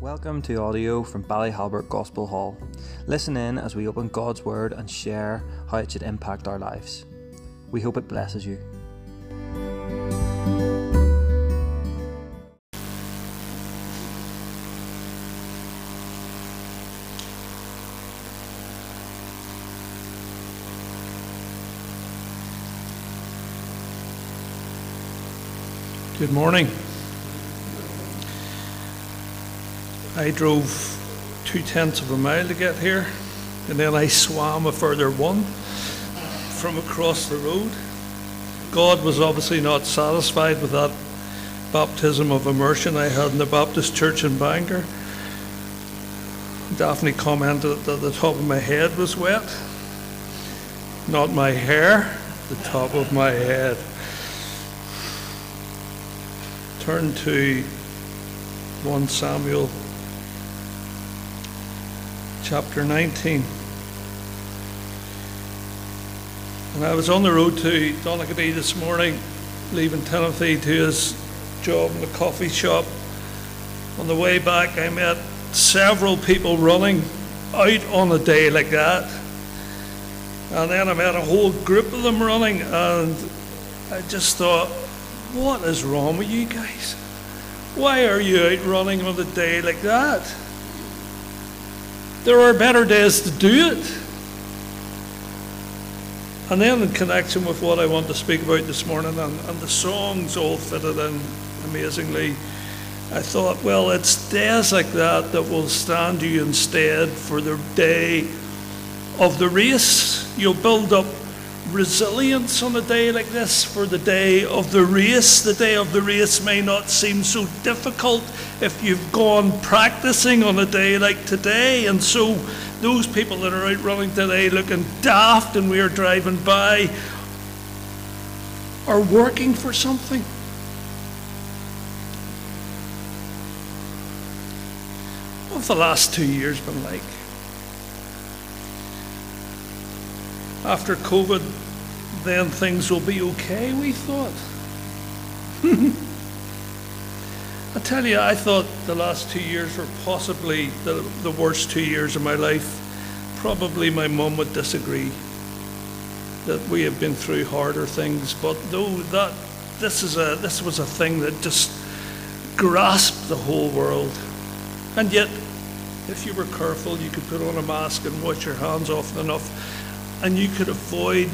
Welcome to audio from Ballyhalbert Gospel Hall. Listen in as we open God's Word and share how it should impact our lives. We hope it blesses you. Good morning. I drove two tenths of a mile to get here, and then I swam a further one from across the road. God was obviously not satisfied with that baptism of immersion I had in the Baptist church in Bangor. Daphne commented that the top of my head was wet, not my hair, the top of my head. Turn to 1 Samuel chapter 19. And I was on the road to Donaghadee this morning, leaving Timothy to his job in the coffee shop. On the way back, I met several people running out on a day like that. And then I met a whole group of them running, and I just thought, what is wrong with you guys? Why are you out running on a day like that? There are better days to do it. And then, in connection with what I want to speak about this morning, and, and the songs all fitted in amazingly, I thought, well, it's days like that that will stand you instead for the day of the race. You'll build up resilience on a day like this for the day of the race. The day of the race may not seem so difficult if you've gone practicing on a day like today. And so, those people that are out running today looking daft and we are driving by are working for something. What's the last two years been like? after COVID, then things will be okay, we thought. I tell you, I thought the last two years were possibly the, the worst two years of my life. Probably my mum would disagree that we have been through harder things, but though that this is a this was a thing that just grasped the whole world. And yet, if you were careful, you could put on a mask and wash your hands often enough and you could avoid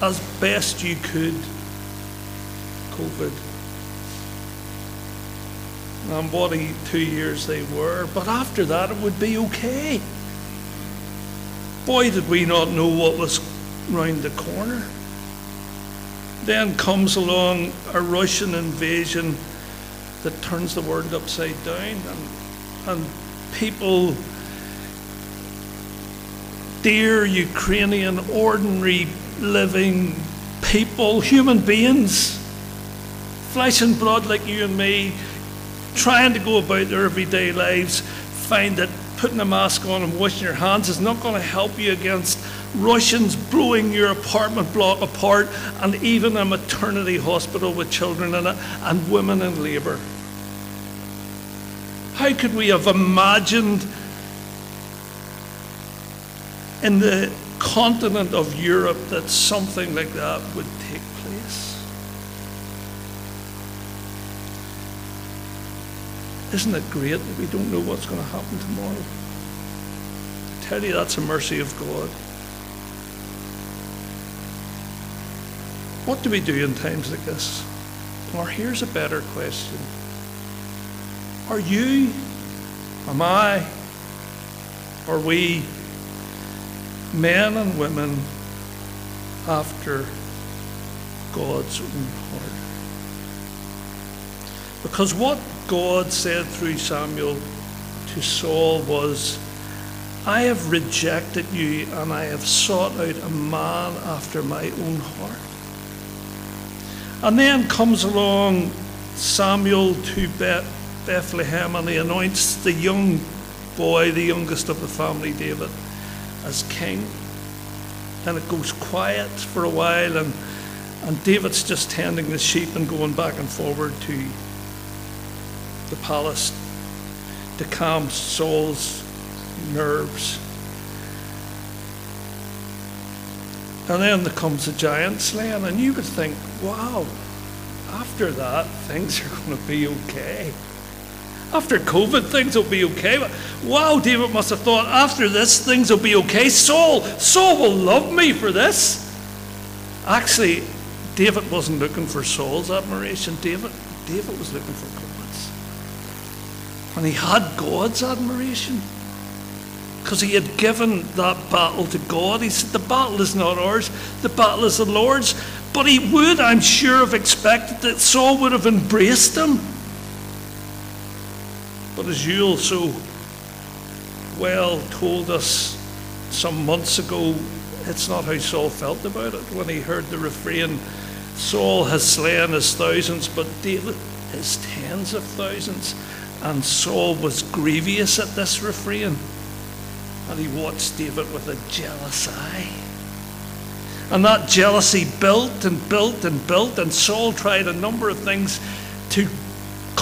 as best you could COVID. And what a two years they were, but after that it would be okay. Boy, did we not know what was round the corner. Then comes along a Russian invasion that turns the world upside down, and, and people dear Ukrainian, ordinary living people, human beings, flesh and blood like you and me, trying to go about their everyday lives, find that putting a mask on and washing your hands is not going to help you against Russians blowing your apartment block apart and even a maternity hospital with children in it and women in labour. How could we have imagined in the continent of Europe that something like that would take place. Isn't it great that we don't know what's going to happen tomorrow? I tell you, that's a mercy of God. What do we do in times like this? Or here's a better question Are you, am I, are we men and women after God's own heart. Because what God said through Samuel to Saul was, I have rejected you and I have sought out a man after my own heart. And then comes along Samuel to Bethlehem and he anoints the young boy, the youngest of the family, David as king. And it goes quiet for a while, and, and David's just tending the sheep and going back and forward to the palace to calm Saul's nerves. And then there comes the giant slaying, and you would think, wow, after that, things are going to be okay. After COVID, things will be okay. Wow, David must have thought, after this, things will be okay. Saul, Saul will love me for this. Actually, David wasn't looking for Saul's admiration. David, David was looking for God's. And he had God's admiration. Because he had given that battle to God. He said, The battle is not ours, the battle is the Lord's. But he would, I'm sure, have expected that Saul would have embraced him. As Yule so well told us some months ago, it's not how Saul felt about it when he heard the refrain Saul has slain his thousands, but David his tens of thousands. And Saul was grievous at this refrain. And he watched David with a jealous eye. And that jealousy built and built and built, and Saul tried a number of things to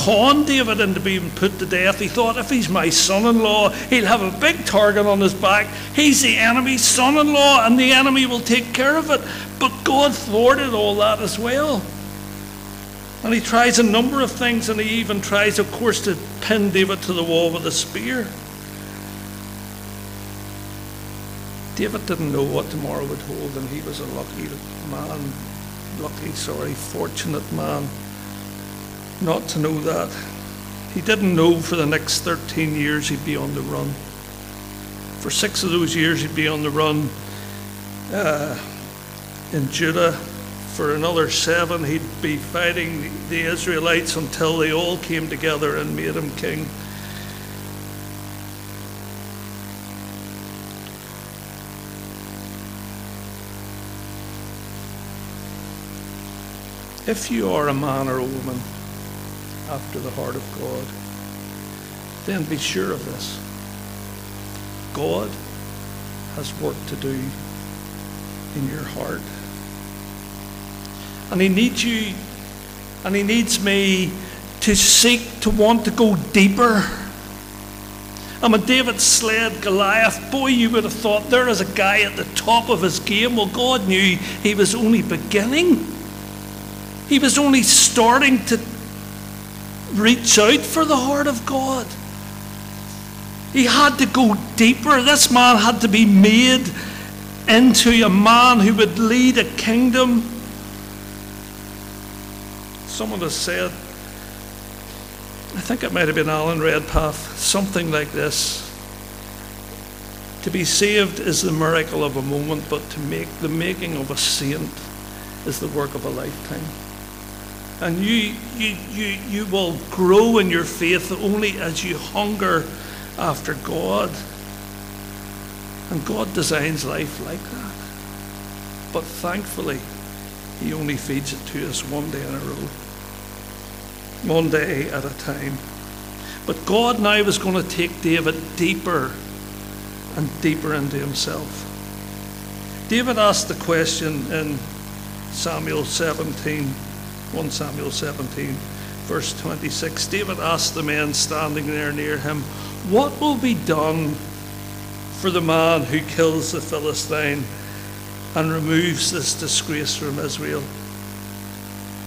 con David into being put to death. He thought if he's my son in law, he'll have a big target on his back. He's the enemy's son in law, and the enemy will take care of it. But God thwarted all that as well. And he tries a number of things, and he even tries, of course, to pin David to the wall with a spear. David didn't know what tomorrow would hold, and he was a lucky man, lucky, sorry, fortunate man not to know that. He didn't know for the next 13 years he'd be on the run. For six of those years he'd be on the run uh, in Judah. For another seven he'd be fighting the Israelites until they all came together and made him king. If you are a man or a woman after the heart of God, then be sure of this. God has work to do in your heart. And He needs you, and He needs me to seek to want to go deeper. And when David slayed Goliath, boy, you would have thought there is a guy at the top of his game. Well, God knew he was only beginning. He was only starting to reach out for the heart of God. He had to go deeper. This man had to be made into a man who would lead a kingdom. Someone has said, I think it might have been Alan Redpath, something like this. To be saved is the miracle of a moment, but to make the making of a saint is the work of a lifetime. And you, you, you, you will grow in your faith only as you hunger after God. And God designs life like that. But thankfully, He only feeds it to us one day in a row, one day at a time. But God now was going to take David deeper and deeper into Himself. David asked the question in Samuel 17 1 Samuel 17, verse 26. David asked the men standing there near him, What will be done for the man who kills the Philistine and removes this disgrace from Israel?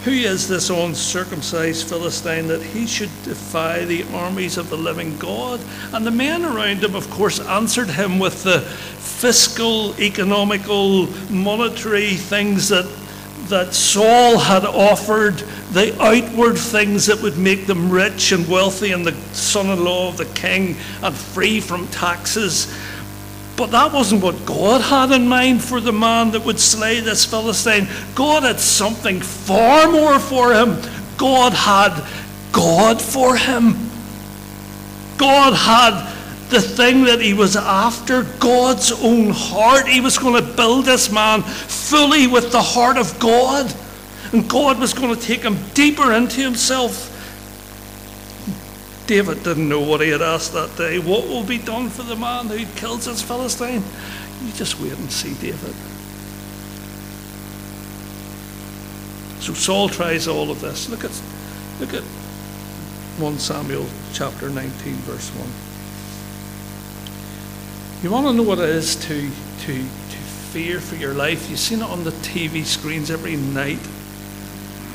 Who is this uncircumcised Philistine that he should defy the armies of the living God? And the men around him, of course, answered him with the fiscal, economical, monetary things that that Saul had offered the outward things that would make them rich and wealthy and the son in law of the king and free from taxes. But that wasn't what God had in mind for the man that would slay this Philistine. God had something far more for him. God had God for him. God had the thing that he was after, God's own heart. He was going to build this man fully with the heart of God. And God was going to take him deeper into himself. David didn't know what he had asked that day. What will be done for the man who kills this Philistine? You just wait and see, David. So Saul tries all of this. Look at, look at 1 Samuel chapter 19, verse 1. You want to know what it is to, to, to fear for your life? You've seen it on the TV screens every night.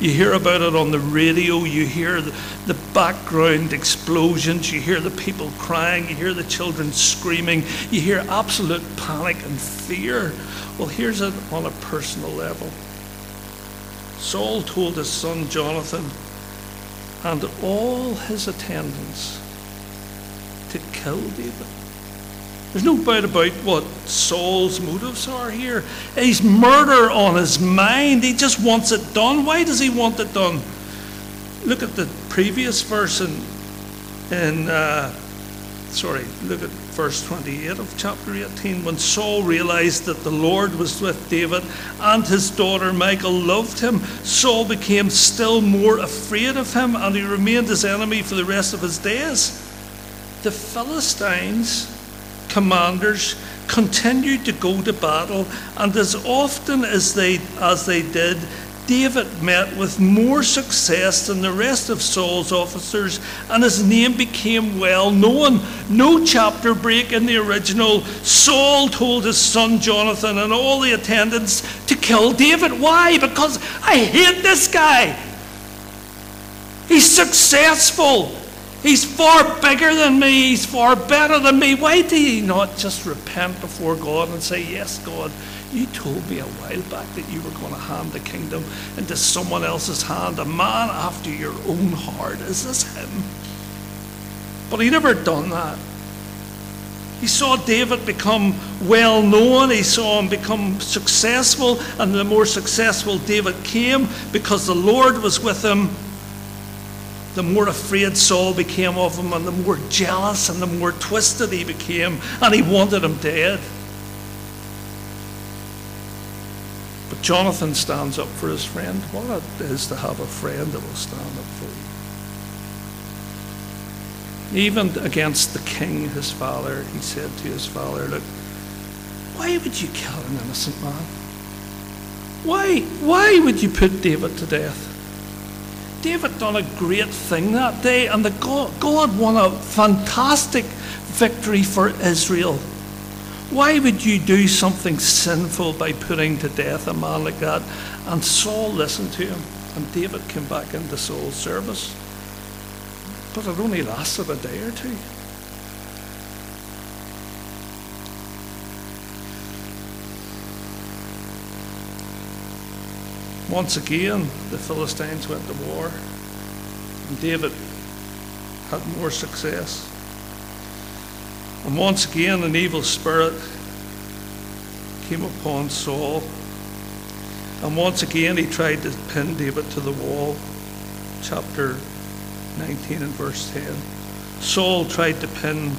You hear about it on the radio, you hear the, the, background explosions, you hear the people crying, you hear the children screaming, you hear absolute panic and fear. Well, here's it on a personal level. Saul told his son Jonathan and all his attendants to kill David. There's no doubt about what Saul's motives are here. He's murder on his mind. He just wants it done. Why does he want it done? Look at the previous verse in, in uh, sorry, look at verse 28 of chapter 18. When Saul realized that the Lord was with David and his daughter Michal loved him, Saul became still more afraid of him and he remained his enemy for the rest of his days. The Philistines commanders continued to go to battle, and as often as they, as they did, David met with more success than the rest of Saul's officers, and his name became well known. No chapter break in the original. Saul told his son Jonathan and all the attendants to kill David. Why? Because I hate this guy. He's successful. He's far bigger than me. He's far better than me. Why do you not just repent before God and say, Yes, God, you told me a while back that you were going to hand the kingdom into someone else's hand, a man after your own heart. Is this him? But he never done that. He saw David become well known, he saw him become successful, and the more successful David came because the Lord was with him the more afraid Saul became of him, and the more jealous and the more twisted he became, and he wanted him dead. But Jonathan stands up for his friend. What it is to have a friend that will stand up for you. Even against the king, his father, he said to his father, Look, why would you kill an innocent man? Why, why would you put David to death? David done a great thing that day, and the God, God won a fantastic victory for Israel. Why would you do something sinful by putting to death a man like that? And Saul listened to him, and David came back into Saul's service. But it only lasted a day or two. Once again, the Philistines went to war, and David had more success. And once again, an evil spirit came upon Saul. And once again, he tried to pin David to the wall. Chapter 19 and verse 10. Saul tried to pin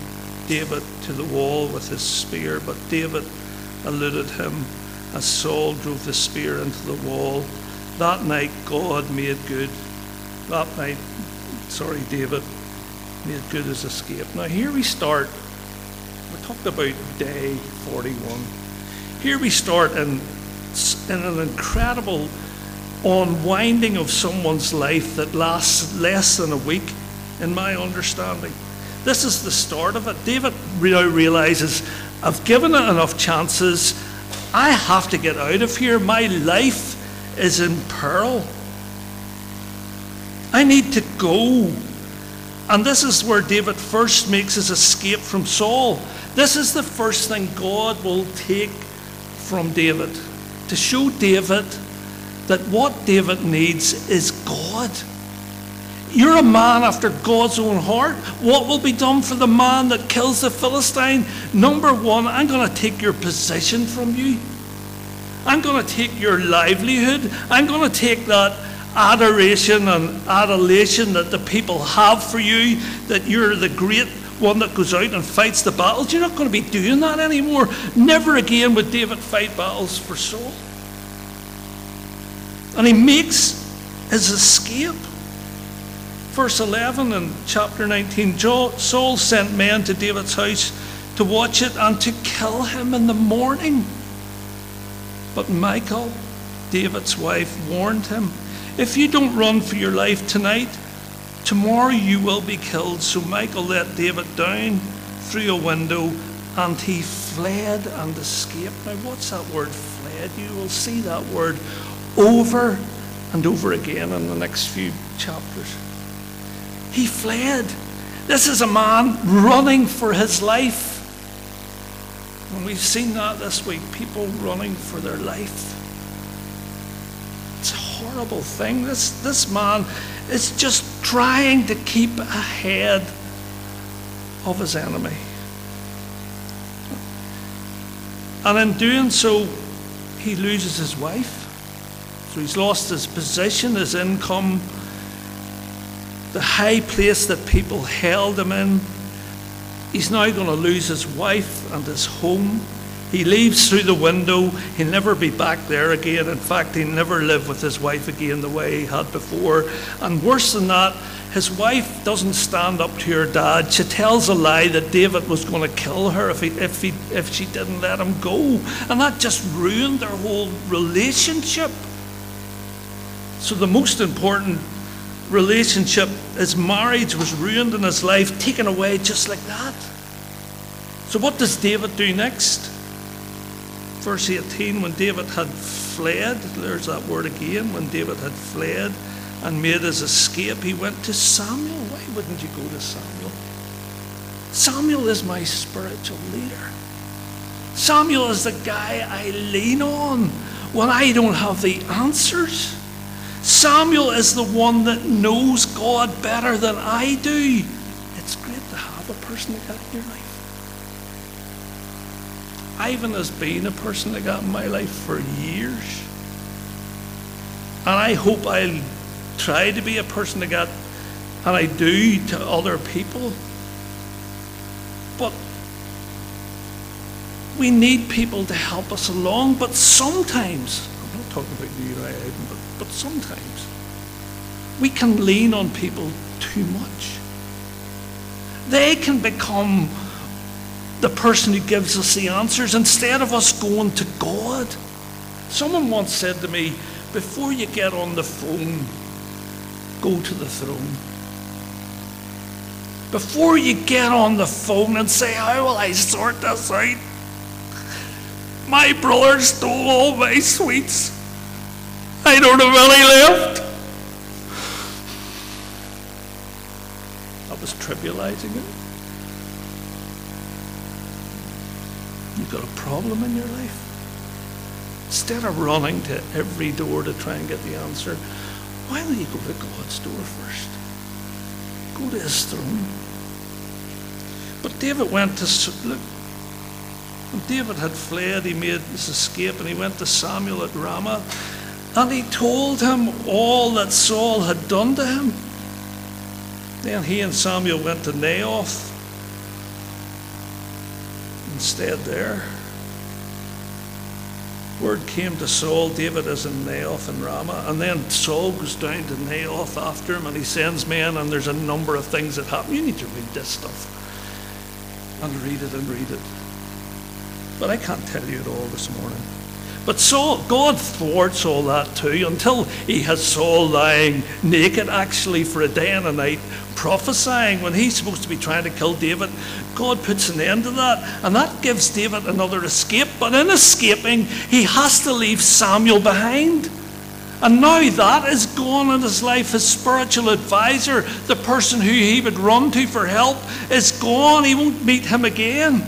David to the wall with his spear, but David eluded him as Saul drove the spear into the wall. That night, God made good. That night, sorry, David made good his escape. Now, here we start. We talked about day 41. Here we start in, in an incredible unwinding of someone's life that lasts less than a week, in my understanding. This is the start of it. David now realizes I've given it enough chances. I have to get out of here. My life is in peril. I need to go. And this is where David first makes his escape from Saul. This is the first thing God will take from David to show David that what David needs is God. You're a man after God's own heart. What will be done for the man that kills the Philistine? Number one, I'm going to take your position from you. I'm going to take your livelihood. I'm going to take that adoration and adulation that the people have for you, that you're the great one that goes out and fights the battles. You're not going to be doing that anymore. Never again would David fight battles for Saul. And he makes his escape. Verse 11 in chapter 19 Saul sent men to David's house to watch it and to kill him in the morning. But Michael, David's wife, warned him if you don't run for your life tonight, Tomorrow you will be killed. So Michael let David down through a window and he fled and escaped. Now, what's that word fled? You will see that word over and over again in the next few chapters. He fled. This is a man running for his life. And we've seen that this week people running for their life. It's a horrible thing. This, this man is just trying to keep ahead of his enemy. And in doing so, he loses his wife. So he's lost his position, his income, the high place that people held him in. He's now going to lose his wife and his home. He leaves through the window. He'll never be back there again. In fact, he'll never live with his wife again the way he had before. And worse than that, his wife doesn't stand up to her dad. She tells a lie that David was going to kill her if, he, if, he, if she didn't let him go. And that just ruined their whole relationship. So, the most important relationship, his marriage was ruined in his life, taken away just like that. So, what does David do next? Verse 18 when David had fled, there's that word again, when David had fled and made his escape, he went to Samuel. Why wouldn't you go to Samuel? Samuel is my spiritual leader. Samuel is the guy I lean on when I don't have the answers. Samuel is the one that knows God better than I do. It's great to have a person like that in your life. Ivan has been a person like that in my life for years. And I hope I'll try to be a person like that, and I do to other people. But we need people to help us along, but sometimes, I'm not talking about you, Ivan, but but sometimes we can lean on people too much. They can become the person who gives us the answers instead of us going to God. Someone once said to me, before you get on the phone, go to the throne. Before you get on the phone and say, How will I sort this out? My brother stole all my sweets. I don't have any left. I was trivializing it. You've got a problem in your life. Instead of running to every door to try and get the answer, why don't you go to God's door first? Go to his throne. But David went to look. When David had fled, he made his escape and he went to Samuel at Ramah. And he told him all that Saul had done to him. Then he and Samuel went to Naioth and stayed there. Word came to Saul, David is in Naioth and Ramah. And then Saul goes down to Naioth after him and he sends men, and there's a number of things that happen. You need to read this stuff and read it and read it. But I can't tell you it all this morning. But Saul, God thwarts all that too until he has Saul lying naked actually for a day and a night prophesying when he's supposed to be trying to kill David. God puts an end to that and that gives David another escape. But in escaping, he has to leave Samuel behind. And now that is gone in his life. His spiritual advisor, the person who he would run to for help, is gone. He won't meet him again.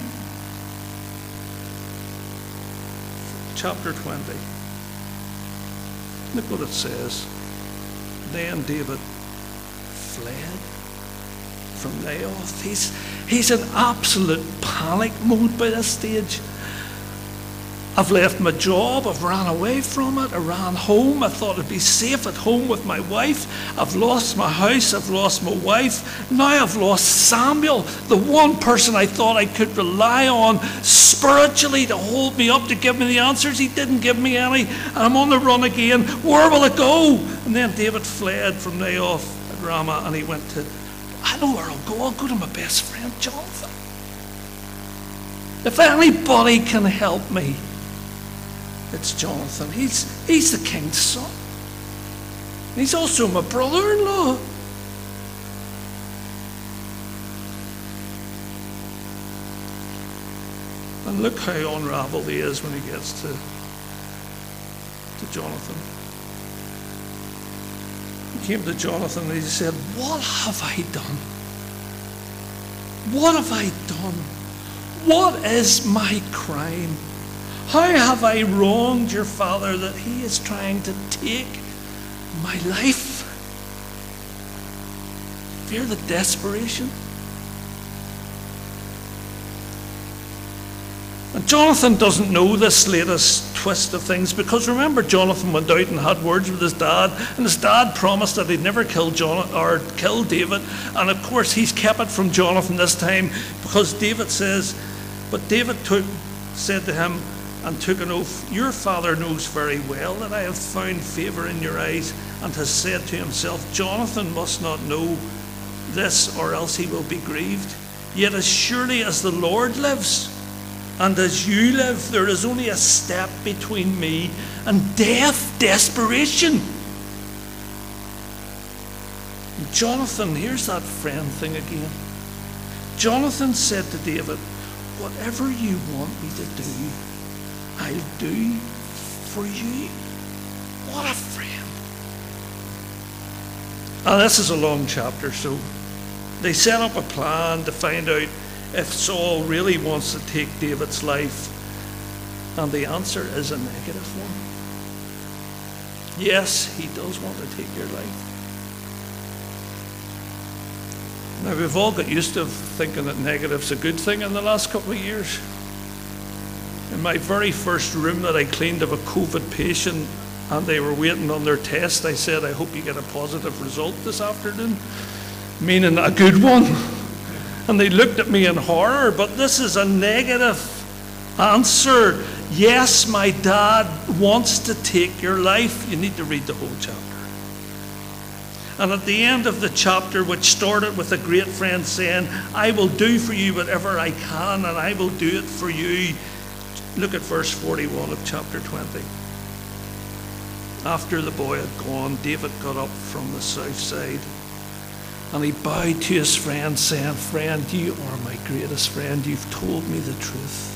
Chapter 20. Look what it says. Then David fled from Naioth. He's, he's in absolute panic mode by this stage. I've left my job. I've ran away from it. I ran home. I thought I'd be safe at home with my wife. I've lost my house. I've lost my wife. Now I've lost Samuel, the one person I thought I could rely on spiritually to hold me up, to give me the answers. He didn't give me any. And I'm on the run again. Where will I go? And then David fled from Naioth at Ramah and he went to, I know where I'll go. I'll go to my best friend, Jonathan. If anybody can help me, it's Jonathan. He's, he's the king's son. He's also my brother in law. And look how unraveled he is when he gets to, to Jonathan. He came to Jonathan and he said, What have I done? What have I done? What is my crime? How have I wronged your father that he is trying to take my life? Fear the desperation. And Jonathan doesn't know this latest twist of things because remember, Jonathan went out and had words with his dad, and his dad promised that he'd never kill John or kill David. And of course, he's kept it from Jonathan this time because David says, But David took, said to him, and took an oath, Your father knows very well that I have found favour in your eyes, and has said to himself, Jonathan must not know this, or else he will be grieved. Yet as surely as the Lord lives, and as you live, there is only a step between me and death, desperation. Jonathan, here's that friend thing again. Jonathan said to David, Whatever you want me to do, I'll do for you. What a friend. And this is a long chapter, so they set up a plan to find out if Saul really wants to take David's life. And the answer is a negative one. Yes, he does want to take your life. Now, we've all got used to thinking that negative's a good thing in the last couple of years. In my very first room that I cleaned of a COVID patient and they were waiting on their test, I said, I hope you get a positive result this afternoon, meaning a good one. And they looked at me in horror, but this is a negative answer. Yes, my dad wants to take your life. You need to read the whole chapter. And at the end of the chapter, which started with a great friend saying, I will do for you whatever I can, and I will do it for you. Look at verse 41 of chapter 20. After the boy had gone, David got up from the south side and he bowed to his friend, saying, Friend, you are my greatest friend. You've told me the truth.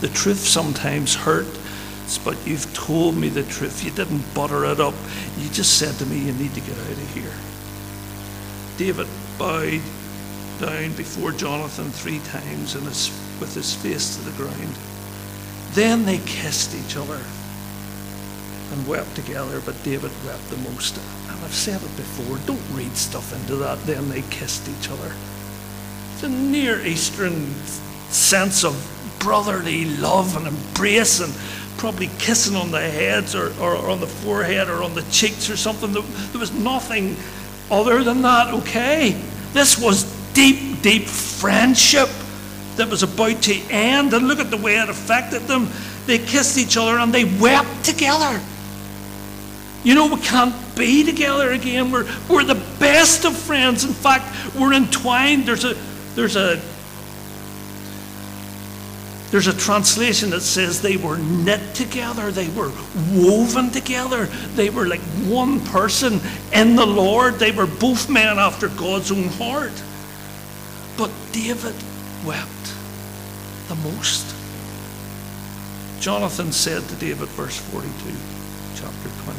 The truth sometimes hurts, but you've told me the truth. You didn't butter it up. You just said to me, You need to get out of here. David bowed down before Jonathan three times and his, with his face to the ground. Then they kissed each other and wept together, but David wept the most. And I've said it before, don't read stuff into that. Then they kissed each other. It's a Near Eastern sense of brotherly love and embrace and probably kissing on the heads or, or, or on the forehead or on the cheeks or something. There was nothing other than that, okay? This was deep, deep friendship that was about to end. And look at the way it affected them. They kissed each other and they wept together. You know, we can't be together again. We're, we're the best of friends. In fact, we're entwined. There's a, there's a, there's a translation that says they were knit together, they were woven together, they were like one person in the Lord. They were both men after God's own heart. But David wept the most. Jonathan said to David, verse 42, chapter 20,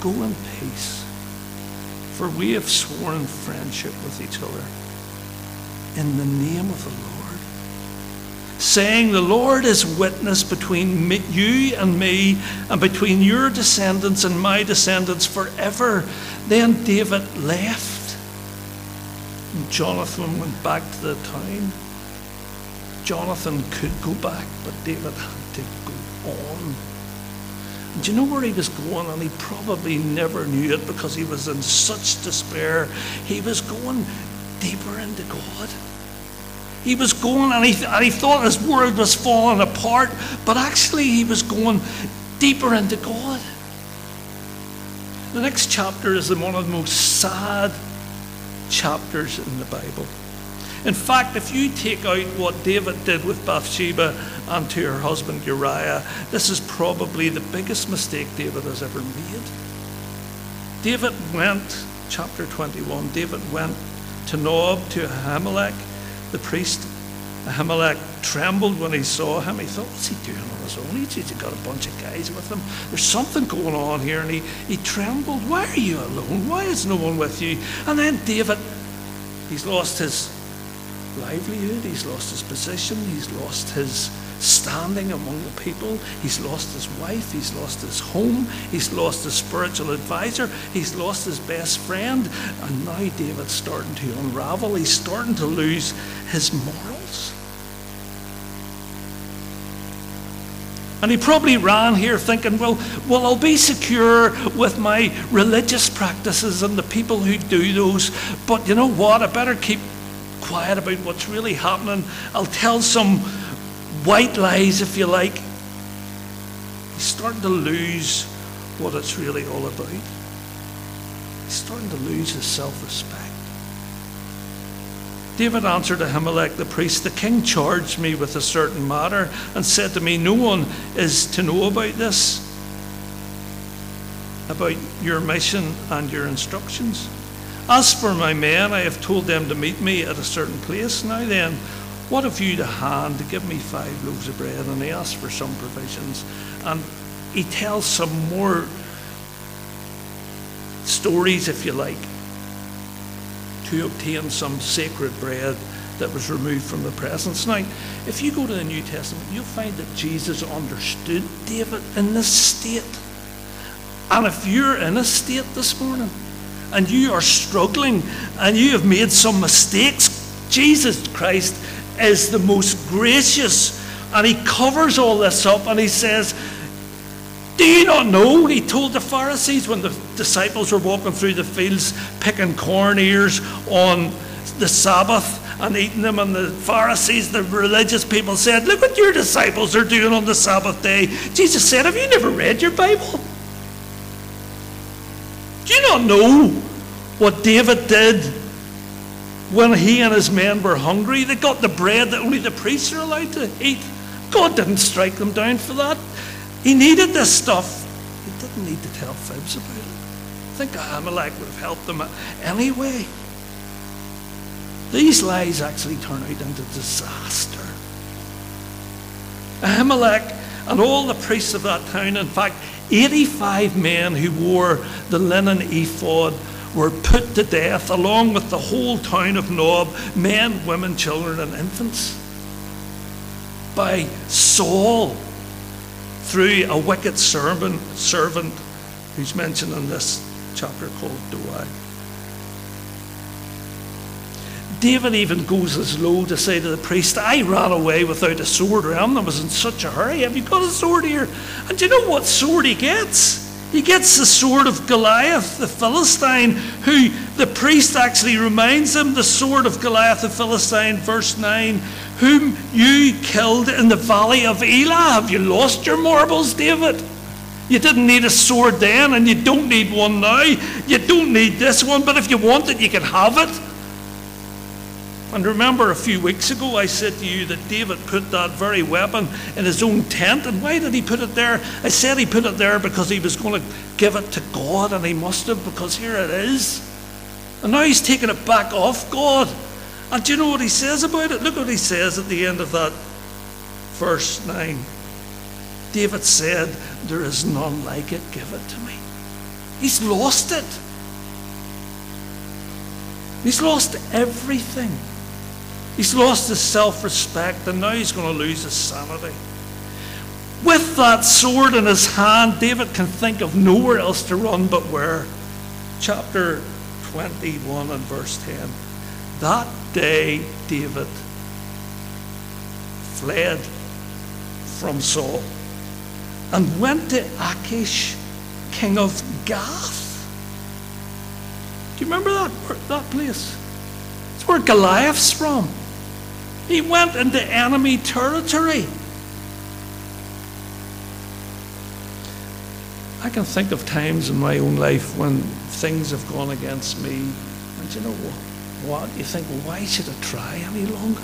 Go in peace, for we have sworn friendship with each other in the name of the Lord, saying, The Lord is witness between me, you and me, and between your descendants and my descendants forever. Then David left, and Jonathan went back to the town. Jonathan could go back, but David had to go on. Do you know where he was going? And he probably never knew it because he was in such despair. He was going deeper into God. He was going and he, and he thought his world was falling apart, but actually he was going deeper into God. The next chapter is one of the most sad chapters in the Bible. In fact, if you take out what David did with Bathsheba and to her husband Uriah, this is probably the biggest mistake David has ever made. David went, chapter 21, David went to Nob, to Ahimelech, the priest, Ahimelech trembled when he saw him. He thought, what's he doing on his own? He's, got a bunch of guys with him. There's something going on here. And he, he trembled. Why are you alone? Why is no one with you? And then David, he's lost his livelihood. He's lost his position. He's lost his standing among the people. He's lost his wife. He's lost his home. He's lost his spiritual advisor. He's lost his best friend. And now David's starting to unravel. He's starting to lose his morals. And he probably ran here thinking, well, well, I'll be secure with my religious practices and the people who do those. But you know what? I better keep quiet about what's really happening. I'll tell some white lies, if you like. He's starting to lose what it's really all about. He's starting to lose his self respect. David answered Ahimelech the priest, The king charged me with a certain matter and said to me, No one is to know about this, about your mission and your instructions. As for my men, I have told them to meet me at a certain place. Now then, what have you to hand to give me five loaves of bread? And he asks for some provisions. And he tells some more stories, if you like, to obtain some sacred bread that was removed from the presence. Now, if you go to the New Testament, you'll find that Jesus understood David in this state. And if you're in a state this morning, and you are struggling and you have made some mistakes, Jesus Christ is the most gracious. And he covers all this up and he says, Do you not know? He told the Pharisees when the disciples were walking through the fields picking corn ears on the Sabbath and eating them. And the Pharisees, the religious people, said, Look what your disciples are doing on the Sabbath day. Jesus said, Have you never read your Bible? Do you not know what David did when he and his men were hungry? They got the bread that only the priests are allowed to eat. God didn't strike them down for that. He needed this stuff. He didn't need to tell fibs about it. I think Ahimelech would have helped them anyway. These lies actually turn out into disaster. Ahimelech and all the priests of that town, in fact, 85 men who wore the linen ephod were put to death along with the whole town of Nob, men, women, children, and infants, by Saul through a wicked servant, servant who's mentioned in this chapter called Doeg. David even goes as low to say to the priest, I ran away without a sword around. I was in such a hurry. Have you got a sword here? And do you know what sword he gets? He gets the sword of Goliath, the Philistine, who the priest actually reminds him the sword of Goliath, the Philistine, verse 9, whom you killed in the valley of Elah. Have you lost your marbles, David? You didn't need a sword then, and you don't need one now. You don't need this one, but if you want it, you can have it. And remember, a few weeks ago, I said to you that David put that very weapon in his own tent. And why did he put it there? I said he put it there because he was going to give it to God, and he must have, because here it is. And now he's taking it back off God. And do you know what he says about it? Look what he says at the end of that verse 9. David said, There is none like it, give it to me. He's lost it. He's lost everything. He's lost his self respect and now he's going to lose his sanity. With that sword in his hand, David can think of nowhere else to run but where? Chapter 21 and verse 10. That day, David fled from Saul and went to Achish, king of Gath. Do you remember that, that place? It's where Goliath's from. He went into enemy territory. I can think of times in my own life when things have gone against me. And you know what? You think, well, why should I try any longer?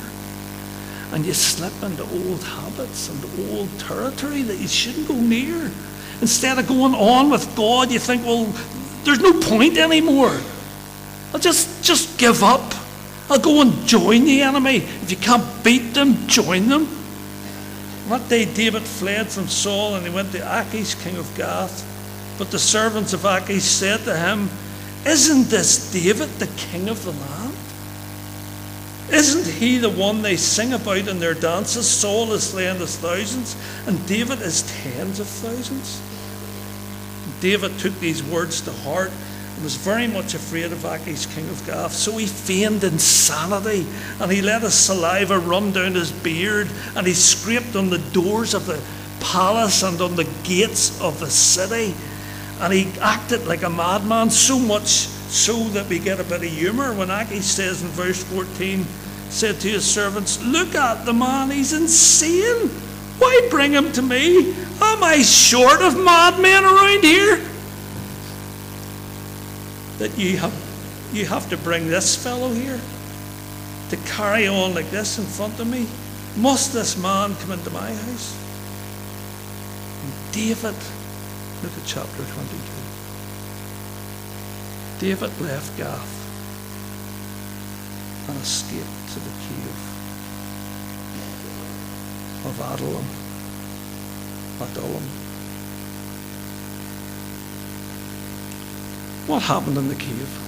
And you slip into old habits and old territory that you shouldn't go near. Instead of going on with God, you think, well, there's no point anymore. I'll just, just give up. I'll go and join the enemy. If you can't beat them, join them. That day David fled from Saul and he went to Achish, king of Gath. But the servants of Achish said to him, Isn't this David, the king of the land? Isn't he the one they sing about in their dances? Saul is slain his thousands, and David is tens of thousands. David took these words to heart was very much afraid of Achish, king of Gath. So he feigned insanity and he let his saliva run down his beard and he scraped on the doors of the palace and on the gates of the city. And he acted like a madman, so much so that we get a bit of humour when Achish says in verse 14, said to his servants, Look at the man, he's insane. Why bring him to me? Am I short of madmen around here? That you have, you have to bring this fellow here to carry on like this in front of me? Must this man come into my house? And David, look at chapter 22. David left Gath and escaped to the cave of Adullam. Adullam. What happened in the cave?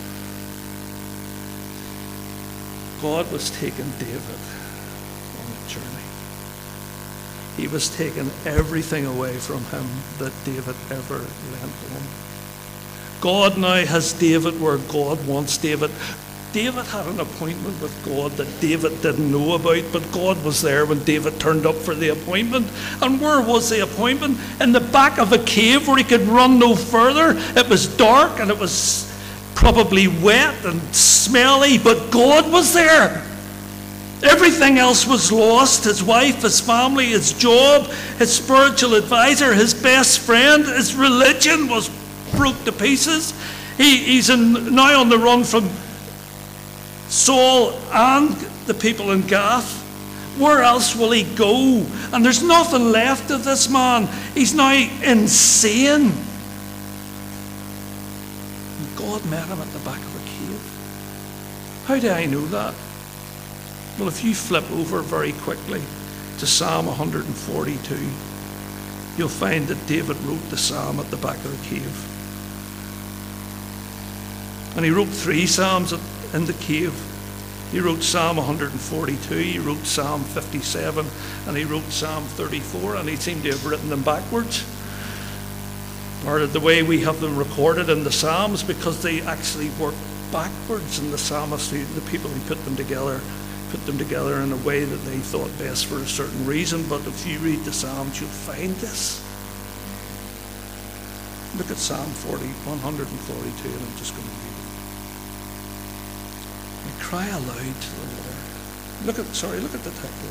God was taking David on a journey. He was taking everything away from him that David ever lent him. God now has David where God wants David. David had an appointment with God that David didn't know about, but God was there when David turned up for the appointment. And where was the appointment? In the back of a cave where he could run no further. It was dark and it was probably wet and smelly, but God was there. Everything else was lost his wife, his family, his job, his spiritual advisor, his best friend, his religion was broke to pieces. He, he's in, now on the run from Saul and the people in Gath. Where else will he go? And there's nothing left of this man. He's now insane. And God met him at the back of a cave. How do I know that? Well, if you flip over very quickly to Psalm 142, you'll find that David wrote the psalm at the back of the cave. And he wrote three psalms in the cave. He wrote Psalm 142, he wrote Psalm 57, and he wrote Psalm 34, and he seemed to have written them backwards. Or the way we have them recorded in the Psalms, because they actually work backwards in the psalmist, the people who put them together, put them together in a way that they thought best for a certain reason. But if you read the Psalms, you'll find this. Look at Psalm 40, 142, and I'm just going to read cry aloud to the Lord. Look at, sorry, look at the title.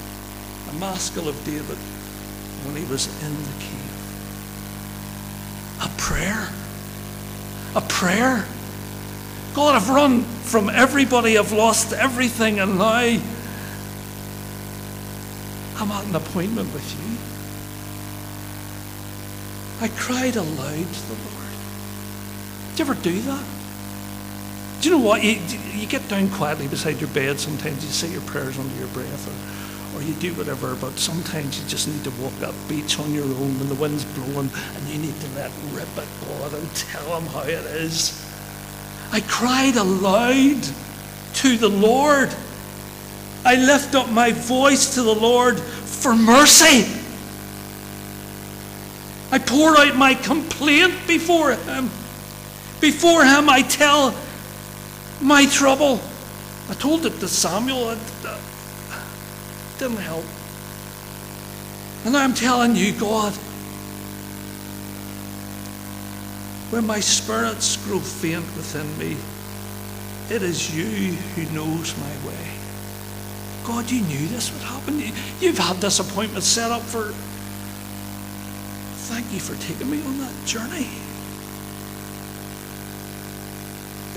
A maskil of David when he was in the cave. A prayer. A prayer. God, I've run from everybody, I've lost everything, and now I'm at an appointment with you. I cried aloud to the Lord. Did you ever do that? Do you know what? You, you get down quietly beside your bed sometimes, you say your prayers under your breath, or, or you do whatever, but sometimes you just need to walk that beach on your own when the wind's blowing and you need to let rip at God and tell Him how it is. I cried aloud to the Lord. I lift up my voice to the Lord for mercy. I pour out my complaint before Him. Before Him, I tell my trouble. I told it to Samuel. It uh, didn't help. And I'm telling you, God, when my spirits grow faint within me, it is you who knows my way. God, you knew this would happen. You've had this appointment set up for. Thank you for taking me on that journey.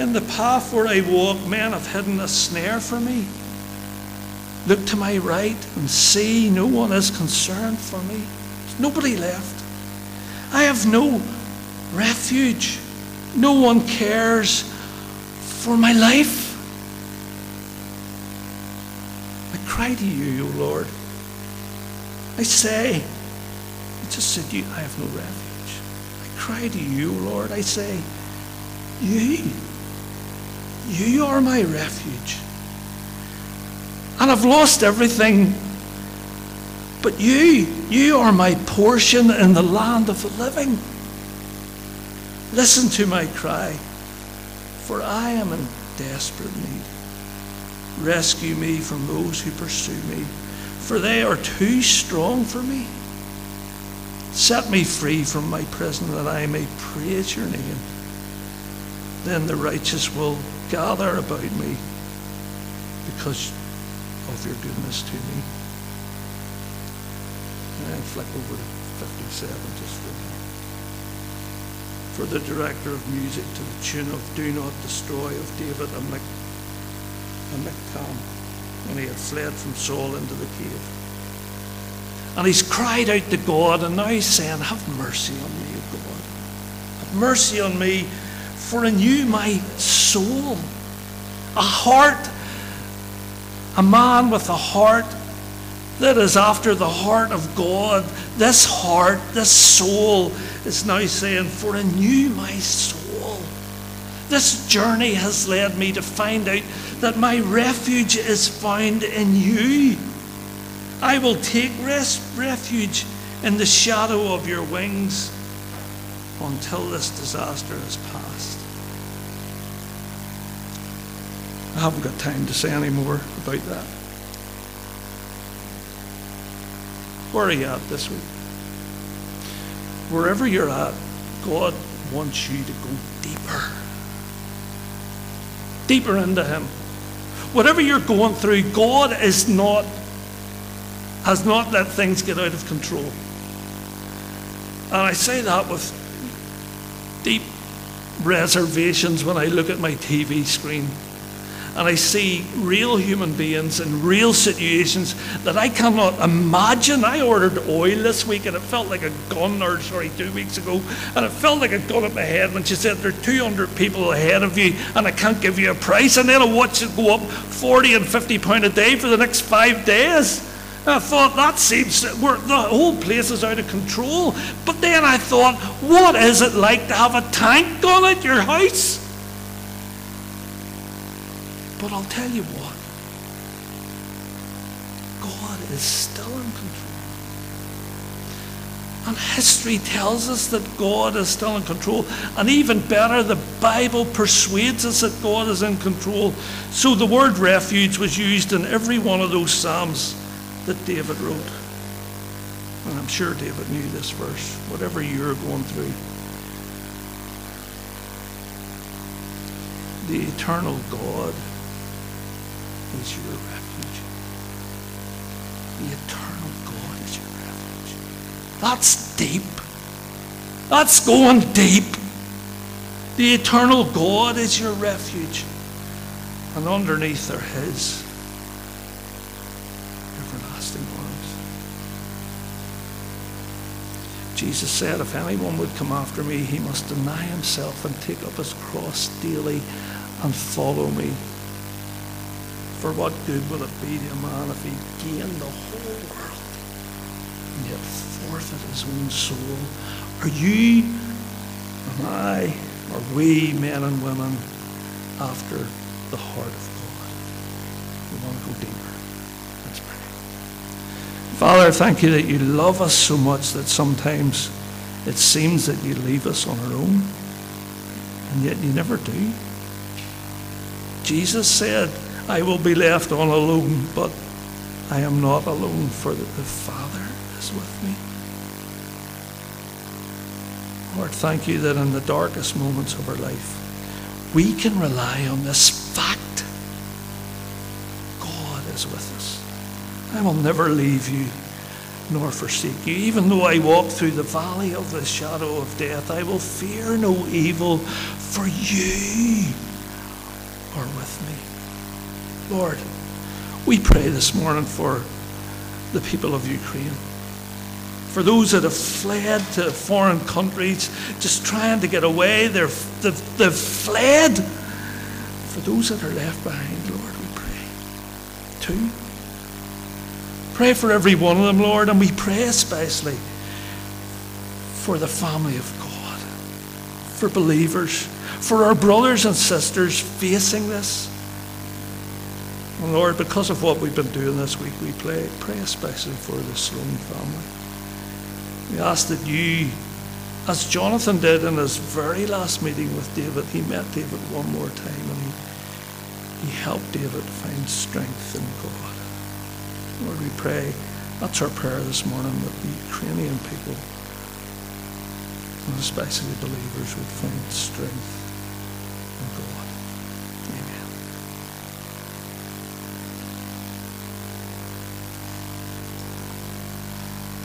In the path where I walk, men have hidden a snare for me. Look to my right and see no one is concerned for me. There's nobody left. I have no refuge. No one cares for my life. I cry to you, O Lord. I say, I just said you, I have no refuge. I cry to you, Lord. I say, you, you are my refuge. And I've lost everything. But you, you are my portion in the land of the living. Listen to my cry, for I am in desperate need. Rescue me from those who pursue me, for they are too strong for me. Set me free from my prison that I may praise your name. Then the righteous will gather about me because of your goodness to me. And flick over to 57 just for for the director of music to the tune of Do Not Destroy of David and Mick, and Michtam when he had fled from Saul into the cave. And he's cried out to God and now he's saying, Have mercy on me, O God. Have mercy on me, for in you my soul, a heart, a man with a heart that is after the heart of God. This heart, this soul is now saying, For renew my soul. This journey has led me to find out that my refuge is found in you. I will take rest, refuge in the shadow of your wings until this disaster is past. I haven't got time to say any more about that. Where are you at this week? Wherever you're at, God wants you to go deeper. Deeper into Him. Whatever you're going through, God is not has not let things get out of control. And I say that with deep reservations when I look at my TV screen and I see real human beings in real situations that I cannot imagine. I ordered oil this week and it felt like a gun, or sorry, two weeks ago, and it felt like a gun at my head when she said there are 200 people ahead of you and I can't give you a price. And then I watched it go up 40 and 50 pound a day for the next five days. I thought that seems the whole place is out of control. But then I thought, what is it like to have a tank gun at your house? But I'll tell you what, God is still in control. And history tells us that God is still in control. And even better, the Bible persuades us that God is in control. So the word refuge was used in every one of those Psalms that David wrote. And I'm sure David knew this verse, whatever you're going through. The eternal God is your refuge. The eternal God is your refuge. That's deep. That's going deep. The eternal God is your refuge. And underneath are His everlasting arms. Jesus said, If anyone would come after me, he must deny himself and take up his cross daily and follow me. For what good will it be to a man if he gain the whole world and yet forfeit his own soul? Are you, am I, are we, men and women, after the heart of God? We want to go deeper. Let's pray. Father, thank you that you love us so much that sometimes it seems that you leave us on our own, and yet you never do. Jesus said, I will be left all alone, but I am not alone, for the Father is with me. Lord, thank you that in the darkest moments of our life, we can rely on this fact God is with us. I will never leave you nor forsake you. Even though I walk through the valley of the shadow of death, I will fear no evil, for you are with me. Lord, we pray this morning for the people of Ukraine. For those that have fled to foreign countries, just trying to get away, they're, they've, they've fled. For those that are left behind, Lord, we pray. Too, Pray for every one of them, Lord, and we pray especially for the family of God, for believers, for our brothers and sisters facing this. And Lord, because of what we've been doing this week, we pray, pray especially for the Sloan family. We ask that you, as Jonathan did in his very last meeting with David, he met David one more time and he, he helped David find strength in God. Lord, we pray, that's our prayer this morning, that the Ukrainian people, and especially believers, would find strength